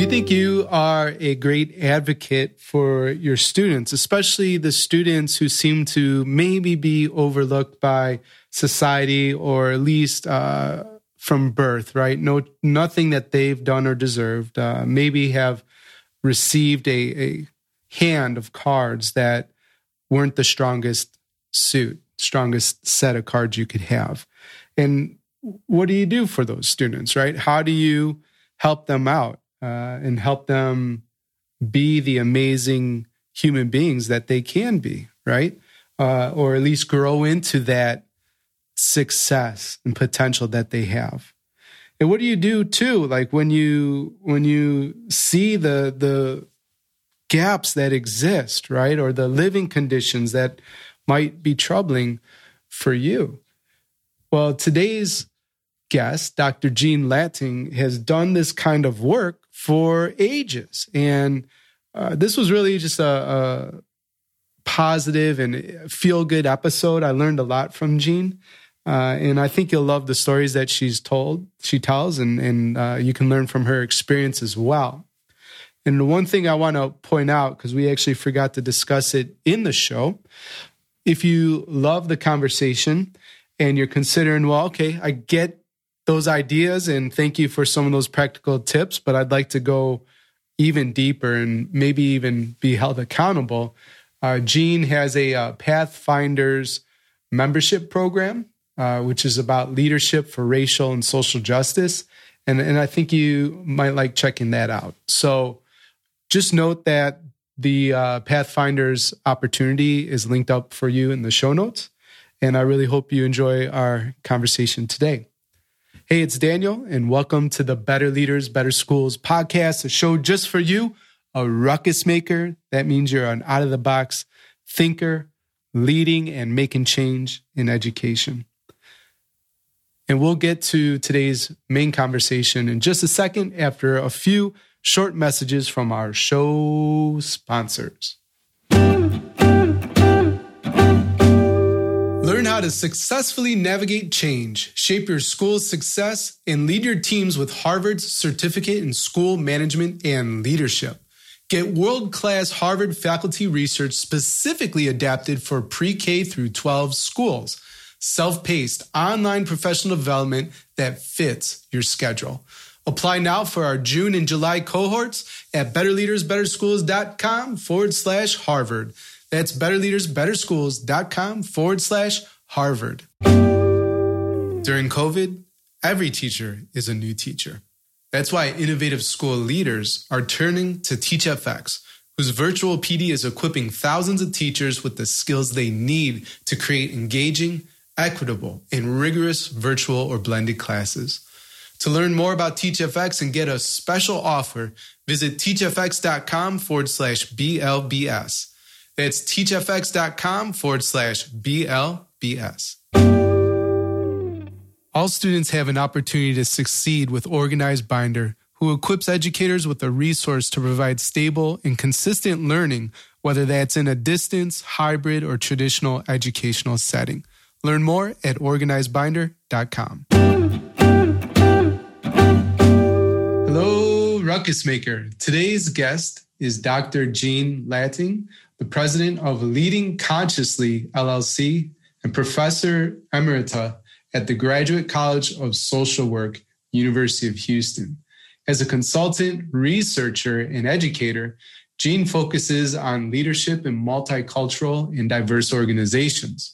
You think you are a great advocate for your students, especially the students who seem to maybe be overlooked by society or at least uh, from birth, right? No, nothing that they've done or deserved. Uh, maybe have received a, a hand of cards that weren't the strongest suit, strongest set of cards you could have. And what do you do for those students, right? How do you help them out uh, and help them be the amazing human beings that they can be, right? Uh, or at least grow into that success and potential that they have. And what do you do too? Like when you when you see the the gaps that exist, right? Or the living conditions that might be troubling for you. Well, today's guest, Dr. Jean Latting, has done this kind of work for ages. And uh, this was really just a, a positive and feel good episode. I learned a lot from Jean. Uh, and I think you'll love the stories that she's told, she tells, and, and uh, you can learn from her experience as well. And the one thing I want to point out, because we actually forgot to discuss it in the show, if you love the conversation and you're considering, well, okay, I get those ideas and thank you for some of those practical tips, but I'd like to go even deeper and maybe even be held accountable. Uh, Jean has a uh, Pathfinders membership program, uh, which is about leadership for racial and social justice. And, and I think you might like checking that out. So just note that the uh, Pathfinders opportunity is linked up for you in the show notes. And I really hope you enjoy our conversation today. Hey, it's Daniel, and welcome to the Better Leaders, Better Schools podcast, a show just for you, a ruckus maker. That means you're an out of the box thinker, leading and making change in education. And we'll get to today's main conversation in just a second after a few short messages from our show sponsors. How to successfully navigate change, shape your school's success, and lead your teams with Harvard's certificate in school management and leadership. Get world class Harvard faculty research specifically adapted for pre K through 12 schools. Self paced online professional development that fits your schedule. Apply now for our June and July cohorts at betterleadersbetterschools.com forward slash Harvard. That's betterleadersbetterschools.com forward slash Harvard. During COVID, every teacher is a new teacher. That's why innovative school leaders are turning to TeachFX, whose virtual PD is equipping thousands of teachers with the skills they need to create engaging, equitable, and rigorous virtual or blended classes. To learn more about TeachFX and get a special offer, visit teachfx.com forward slash BLBS. That's teachfx.com forward slash BLBS. All students have an opportunity to succeed with Organized Binder, who equips educators with a resource to provide stable and consistent learning, whether that's in a distance, hybrid, or traditional educational setting. Learn more at organizedbinder.com. Hello, Ruckus Maker. Today's guest is Dr. Jean Latting, the president of Leading Consciously LLC and professor emerita at the Graduate College of Social Work, University of Houston. As a consultant, researcher, and educator, Jean focuses on leadership in multicultural and diverse organizations.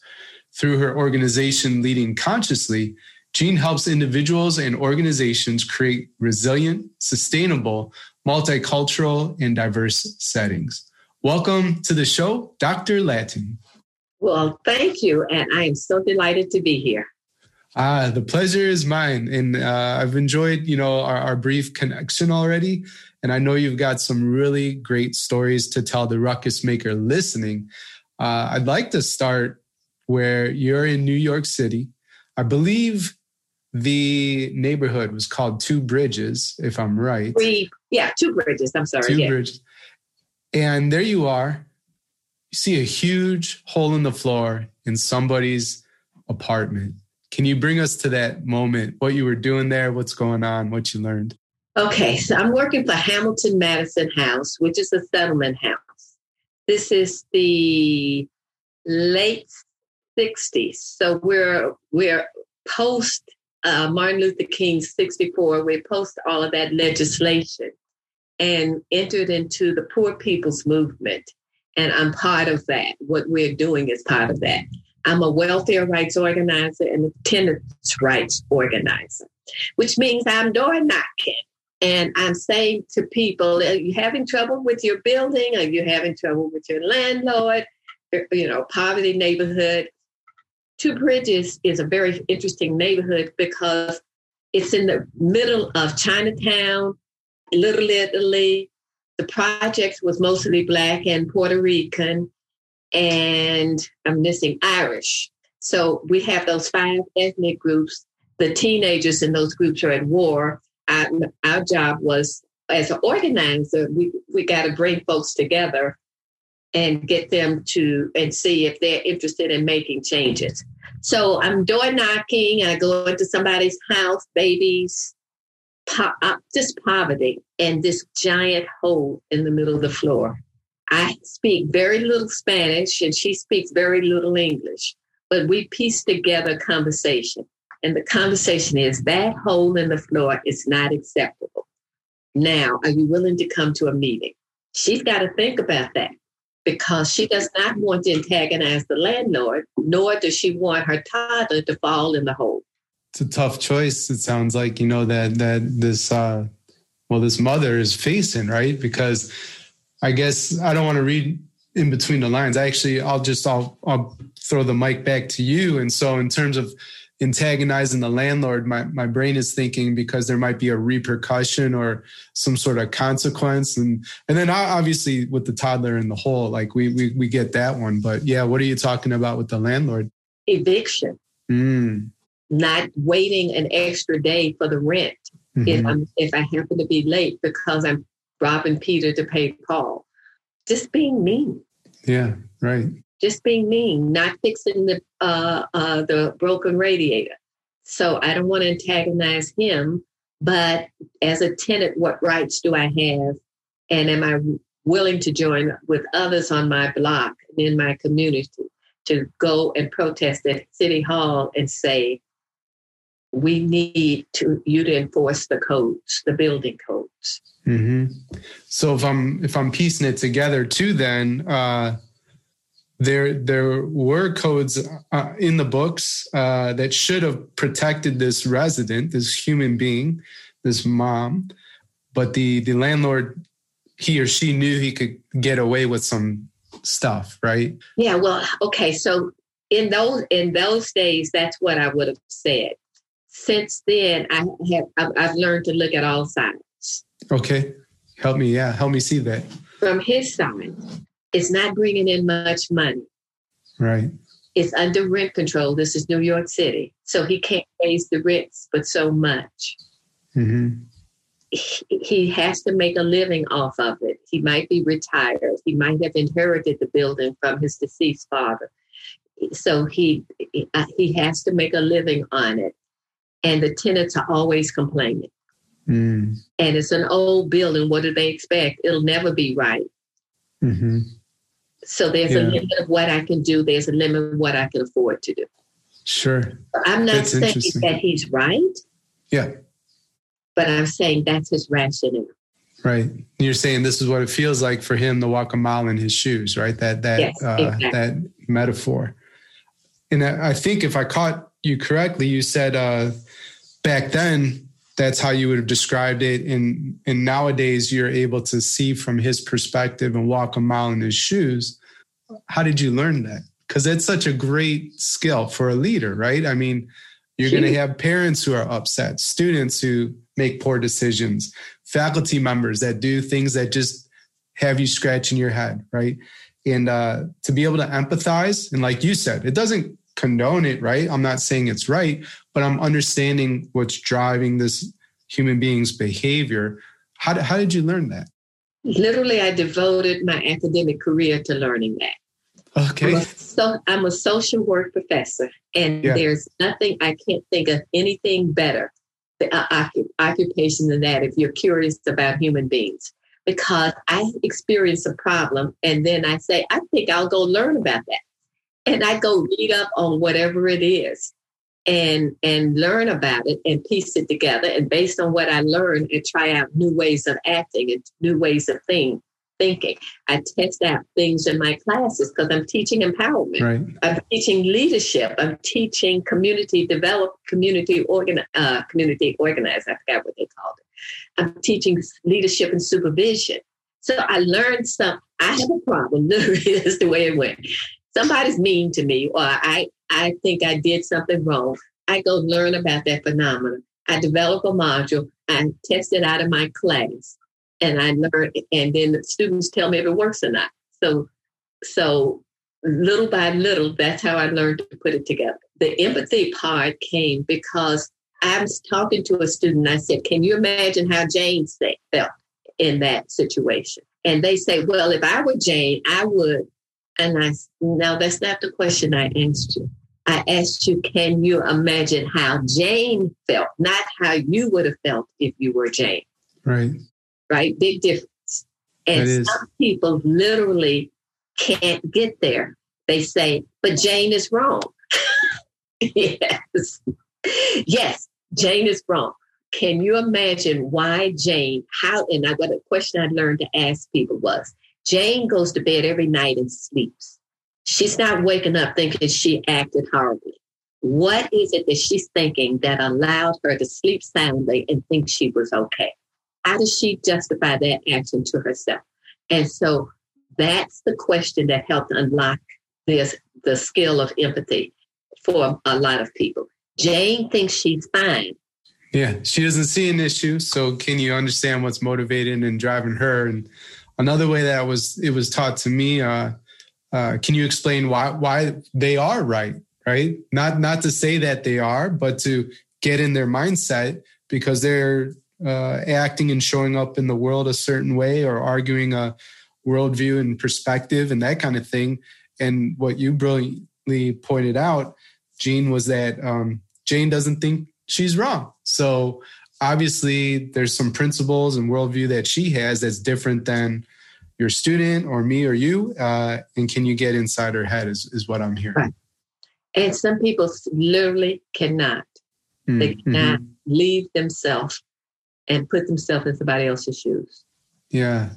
Through her organization, Leading Consciously, Jean helps individuals and organizations create resilient, sustainable, multicultural, and diverse settings. Welcome to the show, Dr. Latting. Well, thank you. And I am so delighted to be here. Ah, the pleasure is mine. And uh, I've enjoyed, you know, our, our, brief connection already. And I know you've got some really great stories to tell the ruckus maker listening. Uh, I'd like to start where you're in New York City. I believe the neighborhood was called Two Bridges, if I'm right. We, yeah, Two Bridges. I'm sorry. Two yeah. Bridges. And there you are. You see a huge hole in the floor in somebody's apartment. Can you bring us to that moment? What you were doing there, what's going on, what you learned? Okay, so I'm working for Hamilton Madison House, which is a settlement house. This is the late 60s. So we're we're post uh, Martin Luther King 64, we post all of that legislation and entered into the poor people's movement. And I'm part of that. What we're doing is part of that. I'm a welfare rights organizer and a tenants rights organizer, which means I'm door knocking. And I'm saying to people, are you having trouble with your building? Are you having trouble with your landlord? Er, you know, poverty neighborhood. Two Bridges is a very interesting neighborhood because it's in the middle of Chinatown, Little Italy. The project was mostly Black and Puerto Rican, and I'm missing Irish. So we have those five ethnic groups. The teenagers in those groups are at war. Our, our job was, as an organizer, we, we got to bring folks together and get them to and see if they're interested in making changes. So I'm door knocking. I go into somebody's house, babies, po- uh, just poverty, and this giant hole in the middle of the floor. I speak very little Spanish, and she speaks very little English, but we piece together conversation. And the conversation is that hole in the floor is not acceptable. Now, are you willing to come to a meeting? She's got to think about that because she does not want to antagonize the landlord, nor does she want her toddler to fall in the hole. It's a tough choice. It sounds like you know that that this uh, well this mother is facing right because I guess I don't want to read in between the lines. I actually I'll just I'll I'll throw the mic back to you. And so in terms of antagonizing the landlord, my, my brain is thinking because there might be a repercussion or some sort of consequence. And and then obviously with the toddler in the hole, like we we we get that one. But yeah, what are you talking about with the landlord? Eviction. Mm. Not waiting an extra day for the rent mm-hmm. if I'm if I happen to be late because I'm robbing Peter to pay Paul. Just being mean. Yeah, right just being mean, not fixing the uh, uh, the broken radiator. So I don't want to antagonize him, but as a tenant, what rights do I have, and am I willing to join with others on my block and in my community to go and protest at City Hall and say, we need to you to enforce the codes, the building codes. Mm-hmm. So if I'm if I'm piecing it together too, then. Uh there there were codes uh, in the books uh, that should have protected this resident, this human being, this mom, but the the landlord, he or she knew he could get away with some stuff, right? Yeah. Well, okay. So in those in those days, that's what I would have said. Since then, I have I've learned to look at all sides. Okay, help me. Yeah, help me see that. From his side, it's not bringing in much money. Right. It's under rent control. This is New York City. So he can't raise the rents but so much. Mm-hmm. He, he has to make a living off of it. He might be retired. He might have inherited the building from his deceased father. So he he has to make a living on it. And the tenants are always complaining. Mm. And it's an old building. What do they expect? It'll never be right. Mm-hmm. So there's yeah. a limit of what I can do. There's a limit of what I can afford to do. Sure. I'm not that's saying that he's right. Yeah. But I'm saying that's his rationale. Right. You're saying this is what it feels like for him to walk a mile in his shoes, right? That that yes, uh, exactly. that metaphor. And I think if I caught you correctly, you said uh, back then that's how you would have described it. And and nowadays you're able to see from his perspective and walk a mile in his shoes. How did you learn that? Because it's such a great skill for a leader, right? I mean, you're going to have parents who are upset, students who make poor decisions, faculty members that do things that just have you scratching your head, right? And uh, to be able to empathize, and like you said, it doesn't condone it, right? I'm not saying it's right, but I'm understanding what's driving this human being's behavior. How, did, how did you learn that? Literally, I devoted my academic career to learning that. Okay. I'm a, so, I'm a social work professor, and yeah. there's nothing, I can't think of anything better the uh, occupation than that if you're curious about human beings. Because I experience a problem and then I say, I think I'll go learn about that. And I go read up on whatever it is and and learn about it and piece it together. And based on what I learn and try out new ways of acting and new ways of thinking thinking. I test out things in my classes because I'm teaching empowerment. Right. I'm teaching leadership. I'm teaching community develop, community organ, uh, community organized. I forgot what they called it. I'm teaching leadership and supervision. So I learned some. I have a problem. Literally, that's the way it went. Somebody's mean to me, or I I think I did something wrong. I go learn about that phenomenon. I develop a module. I test it out of my class and I learn, and then the students tell me if it works or not. So, so little by little, that's how I learned to put it together. The empathy part came because I was talking to a student. I said, "Can you imagine how Jane felt in that situation?" And they say, "Well, if I were Jane, I would." And I now that's not the question I asked you. I asked you, can you imagine how Jane felt, not how you would have felt if you were Jane? Right right? Big difference. And some people literally can't get there. They say, but Jane is wrong. yes. Yes, Jane is wrong. Can you imagine why Jane, how, and I got a question I learned to ask people was Jane goes to bed every night and sleeps. She's not waking up thinking she acted horribly. What is it that she's thinking that allowed her to sleep soundly and think she was okay? How does she justify that action to herself? And so that's the question that helped unlock this the skill of empathy for a lot of people. Jane thinks she's fine. Yeah, she doesn't see an issue. So can you understand what's motivating and driving her? And another way that was it was taught to me, uh, uh, can you explain why why they are right? Right? Not not to say that they are, but to get in their mindset because they're uh, acting and showing up in the world a certain way or arguing a worldview and perspective and that kind of thing. And what you brilliantly pointed out, Jean, was that um, Jane doesn't think she's wrong. So obviously, there's some principles and worldview that she has that's different than your student or me or you. Uh, and can you get inside her head? Is, is what I'm hearing. Right. And some people literally cannot. Mm-hmm. They cannot mm-hmm. leave themselves and put themselves in somebody else's shoes. Yeah.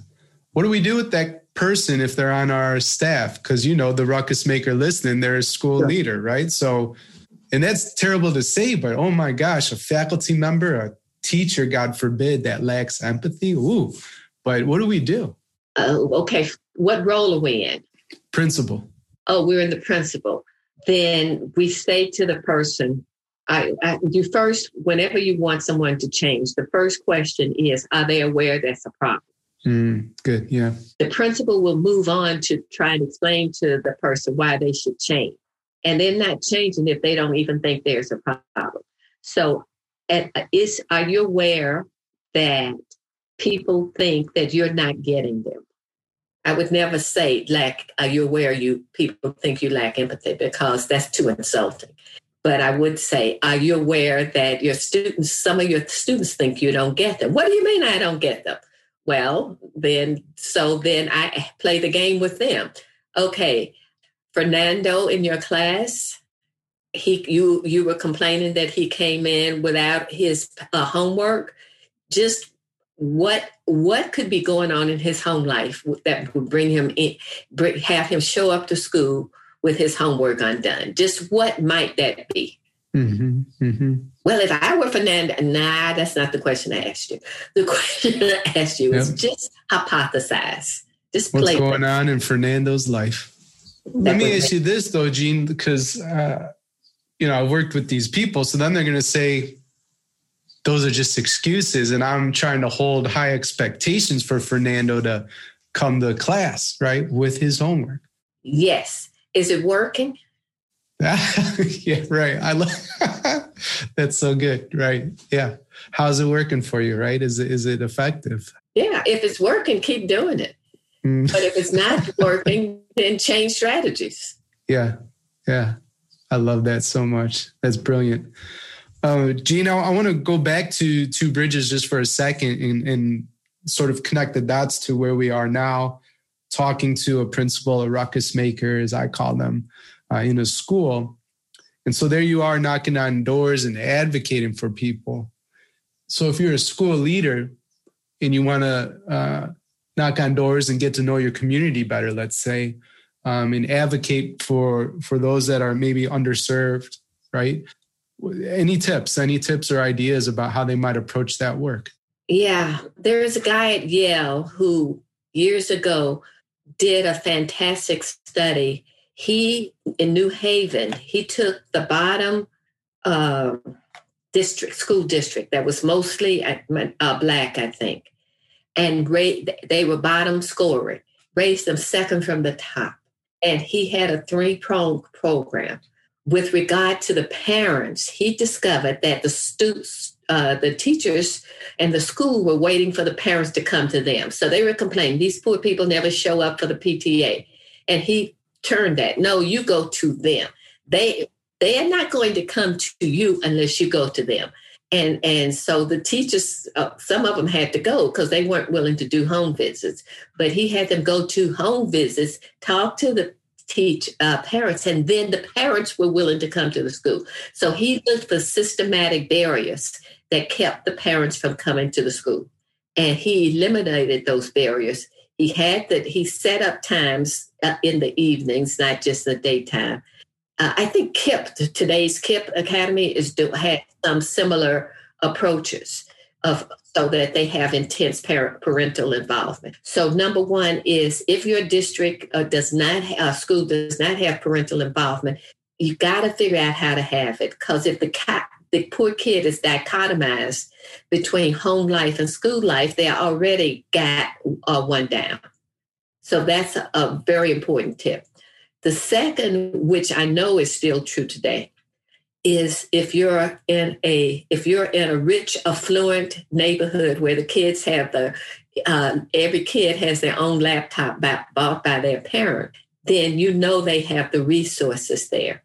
What do we do with that person if they're on our staff? Because you know the ruckus maker listening, they're a school leader, right? So, and that's terrible to say, but oh my gosh, a faculty member, a teacher, God forbid, that lacks empathy. Ooh, but what do we do? Uh, okay, what role are we in? Principal. Oh, we're in the principal. Then we say to the person, I, I, you first, whenever you want someone to change, the first question is, are they aware that's a problem? Mm, good, yeah. The principal will move on to try and explain to the person why they should change. And they're not changing if they don't even think there's a problem. So, is are you aware that people think that you're not getting them? I would never say lack. Are you aware you people think you lack empathy because that's too insulting. But I would say, are you aware that your students, some of your students think you don't get them? What do you mean I don't get them? Well, then, so then I play the game with them. Okay, Fernando in your class, he you you were complaining that he came in without his uh, homework. Just what what could be going on in his home life that would bring him in, bring, have him show up to school with his homework undone. Just what might that be? Mm-hmm, mm-hmm. Well, if I were Fernando, nah, that's not the question I asked you. The question I asked you yep. is just hypothesize. Just what's going on in Fernando's life. That Let me ask you this though, Jean, because uh, you know I've worked with these people, so then they're going to say those are just excuses, and I'm trying to hold high expectations for Fernando to come to class, right, with his homework. Yes, is it working? yeah, right. I love that's so good. Right. Yeah. How's it working for you? Right. Is it is it effective? Yeah. If it's working, keep doing it. Mm. But if it's not working, then change strategies. Yeah. Yeah. I love that so much. That's brilliant. Uh, Gino, I want to go back to Two Bridges just for a second and, and sort of connect the dots to where we are now, talking to a principal, a ruckus maker, as I call them, uh, in a school. And so there you are knocking on doors and advocating for people. So if you're a school leader and you want to uh, knock on doors and get to know your community better, let's say, um, and advocate for for those that are maybe underserved, right? Any tips? Any tips or ideas about how they might approach that work? Yeah, there is a guy at Yale who years ago did a fantastic study. He in New Haven, he took the bottom uh, district, school district that was mostly uh, black, I think, and ra- they were bottom scoring, raised them second from the top. And he had a three pronged program. With regard to the parents, he discovered that the students, uh, the teachers, and the school were waiting for the parents to come to them. So they were complaining, these poor people never show up for the PTA. And he turned that. No, you go to them. They they are not going to come to you unless you go to them. And and so the teachers, uh, some of them had to go because they weren't willing to do home visits. But he had them go to home visits, talk to the teach uh, parents, and then the parents were willing to come to the school. So he looked for systematic barriers that kept the parents from coming to the school, and he eliminated those barriers. He had that he set up times uh, in the evenings, not just the daytime uh, I think KIPP, today's KIPP Academy, is do, had some similar approaches of so that they have intense parent, parental involvement. So number one is if your district uh, does not uh, school does not have parental involvement, you got to figure out how to have it because if the cat the poor kid is dichotomized between home life and school life, they already got uh, one down. So that's a, a very important tip. The second, which I know is still true today, is if you're in a if you're in a rich, affluent neighborhood where the kids have the uh, every kid has their own laptop bought by their parent, then you know they have the resources there.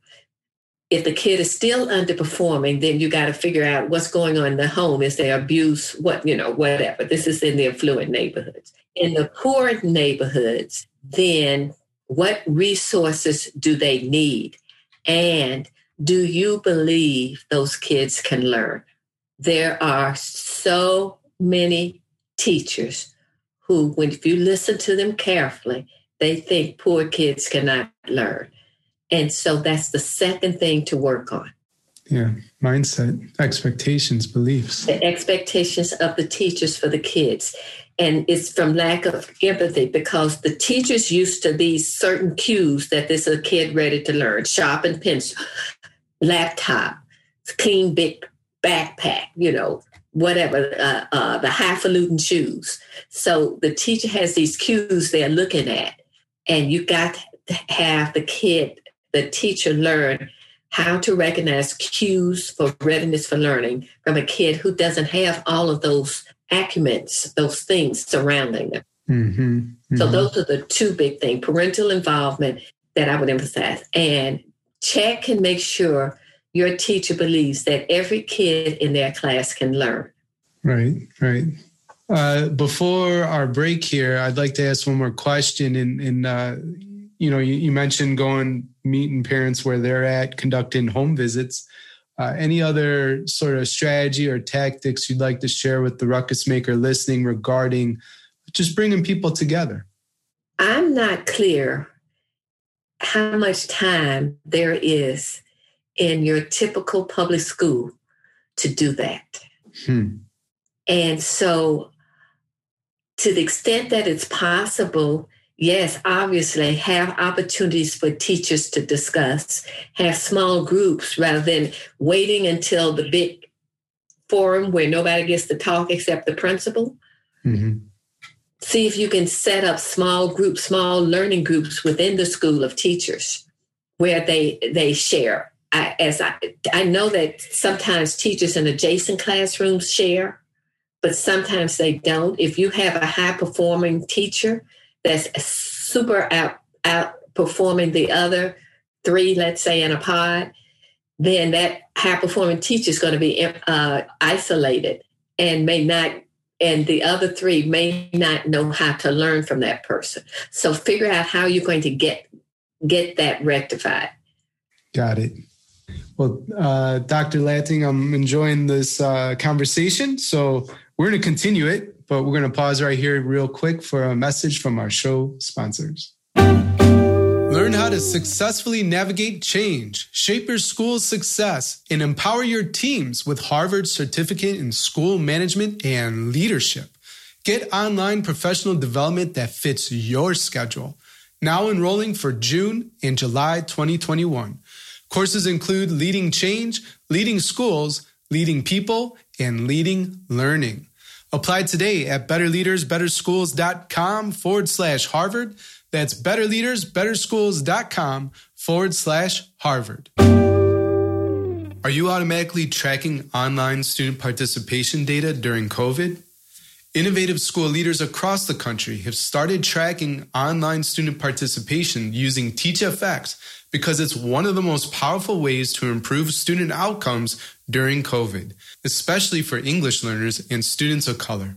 If the kid is still underperforming, then you got to figure out what's going on in the home. Is there abuse? What you know, whatever. This is in the affluent neighborhoods. In the poor neighborhoods, then what resources do they need? And do you believe those kids can learn? There are so many teachers who, when if you listen to them carefully, they think poor kids cannot learn. And so that's the second thing to work on. Yeah, mindset, expectations, beliefs. The expectations of the teachers for the kids and it's from lack of empathy because the teachers used to be certain cues that this is a kid ready to learn sharpen pencil laptop clean big backpack you know whatever uh, uh, the highfalutin shoes. So the teacher has these cues they're looking at. And you got to have the kid the teacher learn how to recognize cues for readiness for learning from a kid who doesn't have all of those acumens, those things surrounding them. Mm-hmm, mm-hmm. So those are the two big things: parental involvement that I would emphasize, and check and make sure your teacher believes that every kid in their class can learn. Right, right. Uh, before our break here, I'd like to ask one more question. And, and uh, you know, you, you, mentioned going meeting parents where they're at, conducting home visits. Uh, any other sort of strategy or tactics you'd like to share with the ruckus maker listening regarding just bringing people together? I'm not clear how much time there is in your typical public school to do that. Hmm. And so, to the extent that it's possible, Yes, obviously, have opportunities for teachers to discuss, have small groups rather than waiting until the big forum where nobody gets to talk except the principal. Mm-hmm. See if you can set up small groups, small learning groups within the school of teachers where they they share. I, as I, I know that sometimes teachers in adjacent classrooms share, but sometimes they don't. If you have a high performing teacher, that's super out outperforming the other three, let's say in a pod, then that high performing teacher is going to be uh, isolated and may not and the other three may not know how to learn from that person. So figure out how you're going to get get that rectified. Got it. Well uh, dr latting i'm enjoying this uh, conversation so we're going to continue it but we're going to pause right here real quick for a message from our show sponsors Learn how to successfully navigate change, shape your school's success, and empower your teams with Harvard's certificate in school management and leadership. Get online professional development that fits your schedule. Now enrolling for June and July 2021. Courses include leading change, leading schools, leading people, and leading learning. Apply today at betterleadersbetterschools.com forward slash Harvard. That's betterleadersbetterschools.com forward slash Harvard. Are you automatically tracking online student participation data during COVID? Innovative school leaders across the country have started tracking online student participation using TeachFX because it's one of the most powerful ways to improve student outcomes during COVID, especially for English learners and students of color.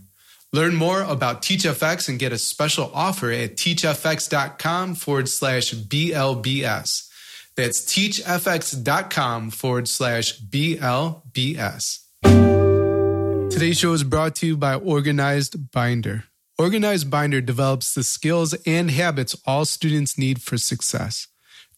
Learn more about TeachFX and get a special offer at teachfx.com forward slash BLBS. That's teachfx.com forward slash BLBS. Today's show is brought to you by Organized Binder. Organized Binder develops the skills and habits all students need for success.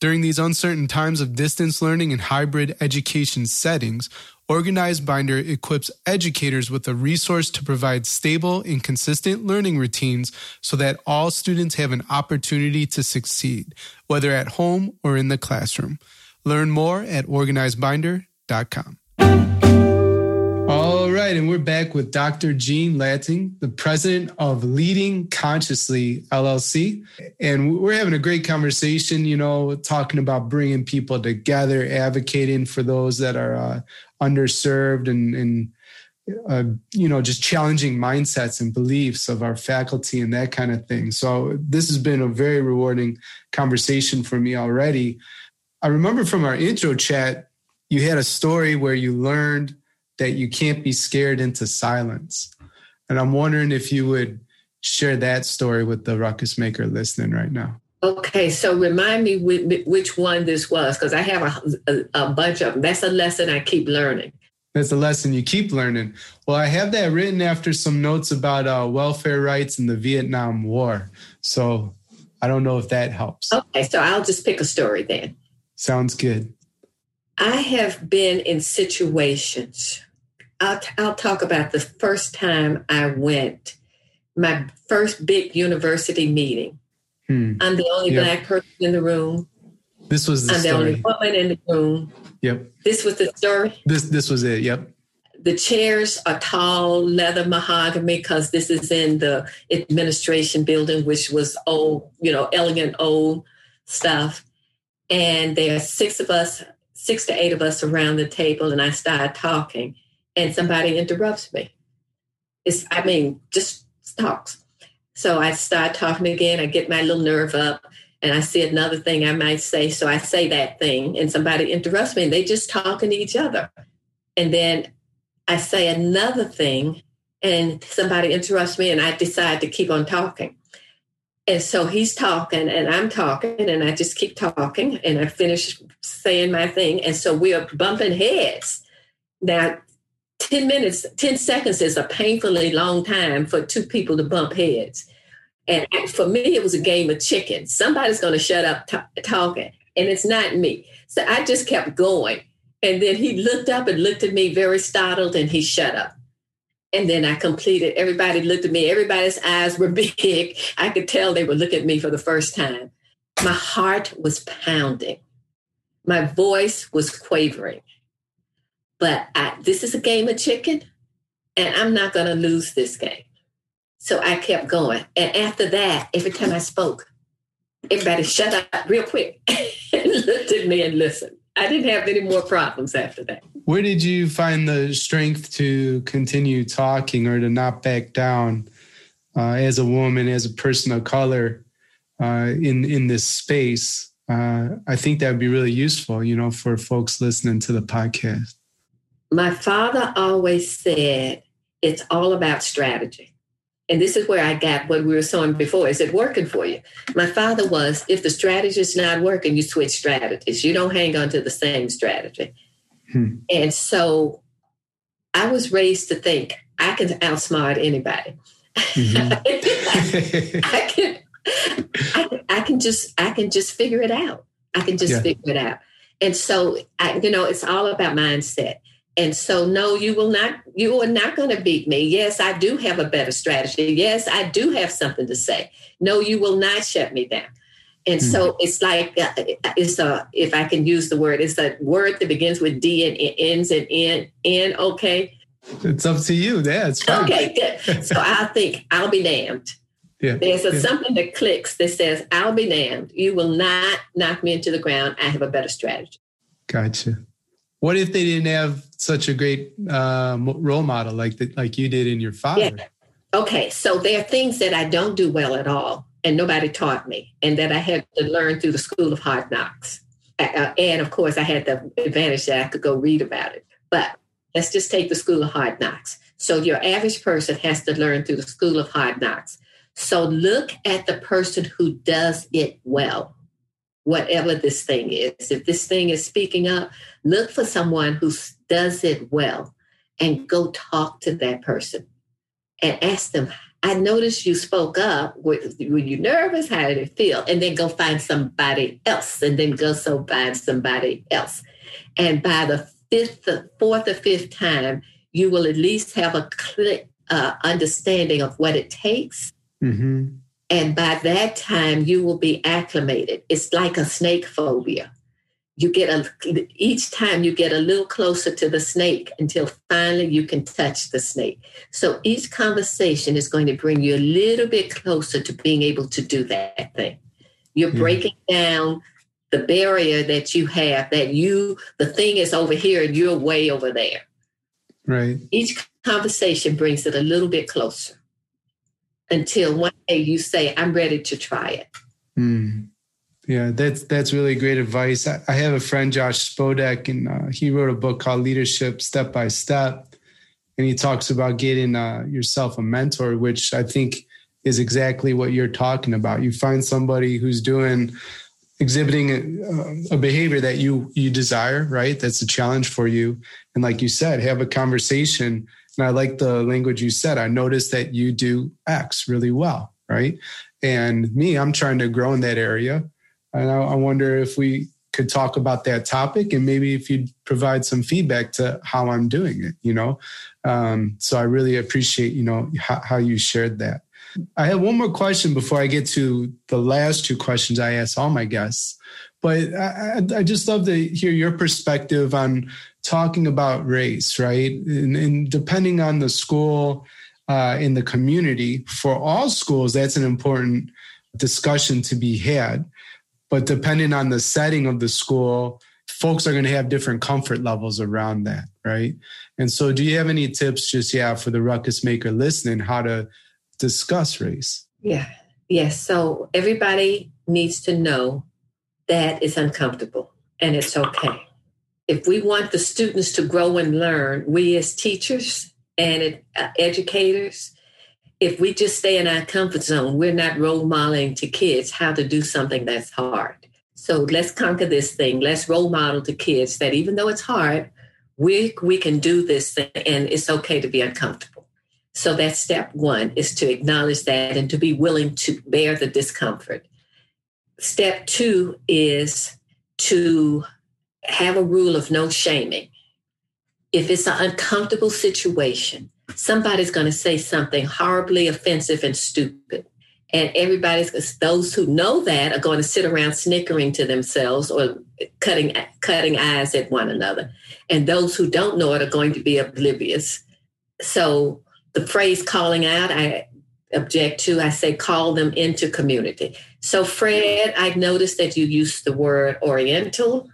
During these uncertain times of distance learning and hybrid education settings, Organized Binder equips educators with a resource to provide stable and consistent learning routines so that all students have an opportunity to succeed, whether at home or in the classroom. Learn more at organizedbinder.com. Right, and we're back with Dr. Jean Latting, the president of Leading Consciously LLC. And we're having a great conversation, you know, talking about bringing people together, advocating for those that are uh, underserved and, and uh, you know, just challenging mindsets and beliefs of our faculty and that kind of thing. So this has been a very rewarding conversation for me already. I remember from our intro chat, you had a story where you learned that you can't be scared into silence. And I'm wondering if you would share that story with the ruckus maker listening right now. Okay, so remind me which one this was because I have a, a, a, bunch of them. That's a lesson I keep learning. That's a lesson you keep learning. Well, I have that written after some notes about uh, welfare rights in the Vietnam War. So I don't know if that helps. Okay, so I'll just pick a story then. Sounds good. I have been in situations. I'll, I'll talk about the first time I went, my first big university meeting Hmm. I'm the only yep. black person in the room. This was the I'm story. the only woman in the room. Yep. This was the story. This this was it. Yep. The chairs are tall leather mahogany because this is in the administration building, which was old, you know, elegant old stuff. And there are six of us, six to eight of us around the table, and I start talking, and somebody interrupts me. It's, I mean, just talks. So I start talking again. I get my little nerve up and I see another thing I might say. So I say that thing and somebody interrupts me and they just talking to each other. And then I say another thing and somebody interrupts me and I decide to keep on talking. And so he's talking and I'm talking and I just keep talking and I finish saying my thing. And so we are bumping heads. Now, 10 minutes, 10 seconds is a painfully long time for two people to bump heads. And for me, it was a game of chicken. Somebody's going to shut up t- talking, and it's not me. So I just kept going. And then he looked up and looked at me very startled, and he shut up. And then I completed. Everybody looked at me. Everybody's eyes were big. I could tell they were looking at me for the first time. My heart was pounding. My voice was quavering. But I, this is a game of chicken, and I'm not going to lose this game. So I kept going. And after that, every time I spoke, everybody shut up real quick and looked at me and listened. I didn't have any more problems after that. Where did you find the strength to continue talking or to not back down uh, as a woman, as a person of color uh, in in this space? uh, I think that would be really useful, you know, for folks listening to the podcast. My father always said it's all about strategy. And this is where I got what we were saying before. Is it working for you? My father was, if the strategy is not working, you switch strategies. You don't hang on to the same strategy. Hmm. And so I was raised to think I can outsmart anybody. Mm-hmm. I, can, I, I, can just I can just figure it out. I can just yeah. figure it out. And so I, you know, it's all about mindset. And so, no, you will not, you are not going to beat me. Yes, I do have a better strategy. Yes, I do have something to say. No, you will not shut me down. And mm-hmm. so it's like, uh, it's a, if I can use the word, it's a word that begins with D and it ends in N, N, okay? It's up to you. Yeah, it's fine. Okay, good. So I think I'll be damned. Yeah, There's a, yeah. something that clicks that says, I'll be damned. You will not knock me into the ground. I have a better strategy. Gotcha. What if they didn't have such a great uh, role model like the, like you did in your father? Yeah. Okay, so there are things that I don't do well at all, and nobody taught me, and that I had to learn through the school of hard knocks. Uh, and of course, I had the advantage that I could go read about it. But let's just take the school of hard knocks. So your average person has to learn through the school of hard knocks. So look at the person who does it well whatever this thing is. If this thing is speaking up, look for someone who does it well and go talk to that person and ask them, I noticed you spoke up. Were, you nervous? How did it feel? And then go find somebody else and then go so find somebody else. And by the fifth, fourth or fifth time, you will at least have a clear uh, understanding of what it takes. Mm-hmm. And by that time, you will be acclimated. It's like a snake phobia. You get a, each time you get a little closer to the snake until finally you can touch the snake. So each conversation is going to bring you a little bit closer to being able to do that thing. You're hmm. breaking down the barrier that you have that you, the thing is over here and you're way over there. Right. Each conversation brings it a little bit closer until one day you say, I'm ready to try it. Mm. Yeah, that's that's really great advice. I, I have a friend, Josh Spodek, and uh, he wrote a book called Leadership Step by Step, and he talks about getting uh, yourself a mentor, which I think is exactly what you're talking about. You find somebody who's doing exhibiting a, a, behavior that you you desire, right? That's a challenge for you, and like you said, have a conversation and I like the language you said. I noticed that you do X really well, right? And me, I'm trying to grow in that area. And I, I wonder if we could talk about that topic and maybe if you'd provide some feedback to how I'm doing it, you know? Um, so I really appreciate, you know, how, how you shared that. I have one more question before I get to the last two questions I ask all my guests. But I, I, just love to hear your perspective on talking about race, right? And, and depending on the school uh, in the community, for all schools, that's an important discussion to be had. But depending on the setting of the school, folks are going to have different comfort levels around that, right? And so, do you have any tips, just yeah, for the ruckus maker listening, how to discuss race? Yeah, yes. So everybody needs to know that it's uncomfortable and it's okay if we want the students to grow and learn, we as teachers and uh, educators, if we just stay in our comfort zone, we're not role modeling to kids how to do something that's hard. So let's conquer this thing. Let's role model to kids that even though it's hard, we, we can do this thing and it's okay to be uncomfortable. So that's step one is to acknowledge that and to be willing to bear the discomfort. Step two is to have a rule of no shaming. If it's an uncomfortable situation, somebody's going to say something horribly offensive and stupid. And everybody's those who know that are going to sit around snickering to themselves or cutting cutting eyes at one another. And those who don't know it are going to be oblivious. So the phrase calling out, I object to. I say call them into community. So Fred, I've noticed that you use the word oriental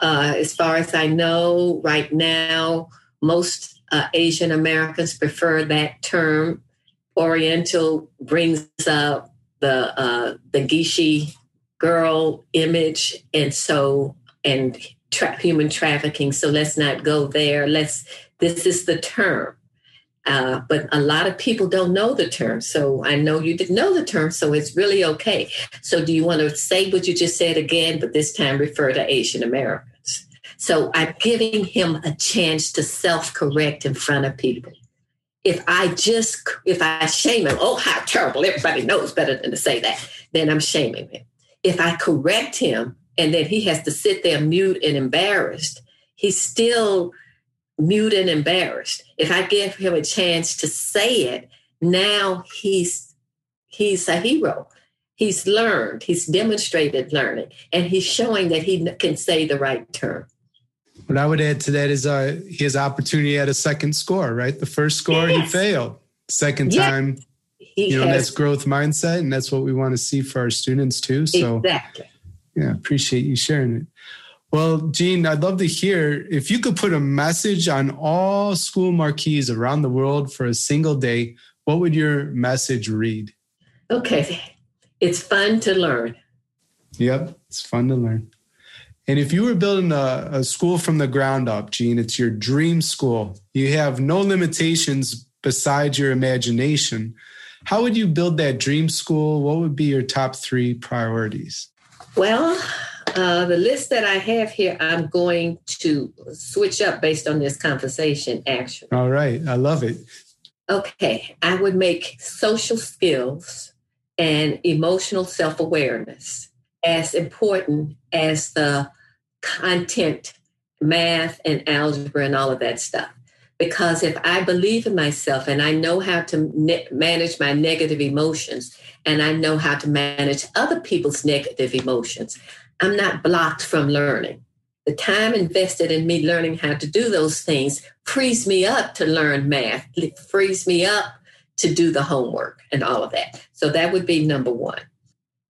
uh, as far as I know, right now, most uh, Asian Americans prefer that term. Oriental brings up the uh, the Geisha girl image, and so and tra- human trafficking. So let's not go there. Let's. This is the term. Uh, but a lot of people don't know the term. So I know you didn't know the term, so it's really okay. So do you want to say what you just said again, but this time refer to Asian Americans? So I'm giving him a chance to self correct in front of people. If I just, if I shame him, oh, how terrible, everybody knows better than to say that, then I'm shaming him. If I correct him and then he has to sit there mute and embarrassed, he's still mute and embarrassed. If I give him a chance to say it, now he's he's a hero. He's learned, he's demonstrated learning, and he's showing that he can say the right term. What I would add to that is uh, has opportunity at a second score, right? The first score yes. he failed. Second yes. time, he you know, has, that's growth mindset, and that's what we want to see for our students too. So exactly. Yeah, appreciate you sharing it. Well, Jean, I'd love to hear if you could put a message on all school marquees around the world for a single day, what would your message read? Okay. It's fun to learn. Yep, it's fun to learn. And if you were building a, a school from the ground up, Jean, it's your dream school. You have no limitations besides your imagination. How would you build that dream school? What would be your top three priorities? Well, uh, the list that I have here, I'm going to switch up based on this conversation, actually. All right. I love it. Okay. I would make social skills and emotional self awareness as important as the content, math, and algebra, and all of that stuff. Because if I believe in myself and I know how to ne- manage my negative emotions and I know how to manage other people's negative emotions, I'm not blocked from learning. The time invested in me learning how to do those things frees me up to learn math, it frees me up to do the homework and all of that. So that would be number one.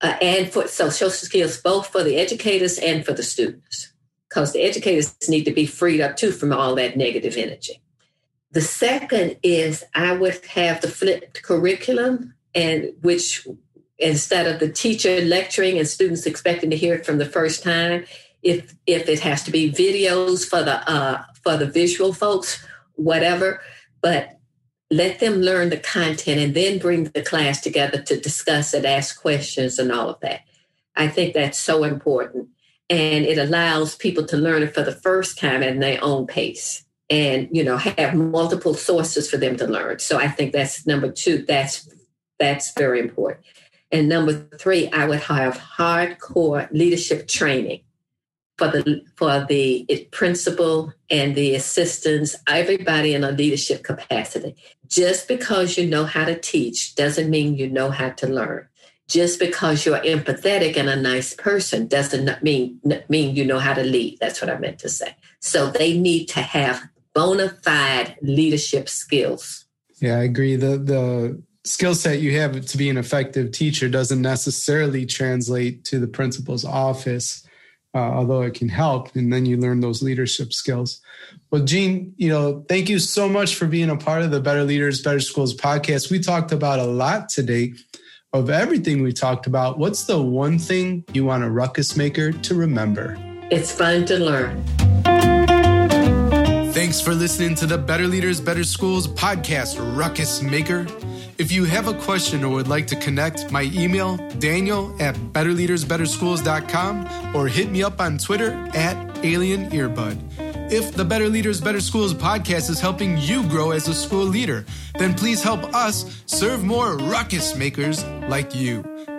Uh, and for so social skills, both for the educators and for the students, because the educators need to be freed up too from all that negative energy. The second is I would have the flipped curriculum, and which instead of the teacher lecturing and students expecting to hear it from the first time if if it has to be videos for the uh, for the visual folks whatever but let them learn the content and then bring the class together to discuss it ask questions and all of that. I think that's so important. And it allows people to learn it for the first time at their own pace and you know have multiple sources for them to learn. So i think that's number two that's that's very important and number three, I would have hardcore leadership training for the for the principal and the assistants, everybody in a leadership capacity. Just because you know how to teach doesn't mean you know how to learn. Just because you're empathetic and a nice person doesn't mean mean you know how to lead. That's what I meant to say. So they need to have bona fide leadership skills. Yeah, I agree. The the skill set you have to be an effective teacher doesn't necessarily translate to the principal's office, uh, although it can help. And then you learn those leadership skills. Well, Jean, you know, thank you so much for being a part of the Better Leaders, Better Schools podcast. We talked about a lot today. Of everything we talked about, what's the one thing you want a ruckus maker to remember? It's fun to learn. Thanks for listening to the Better Leaders, Better Schools podcast, Ruckus Maker. If you have a question or would like to connect, my email, daniel at betterleadersbetterschools.com or hit me up on Twitter at Alien Earbud. If the Better Leaders, Better Schools podcast is helping you grow as a school leader, then please help us serve more ruckus makers like you.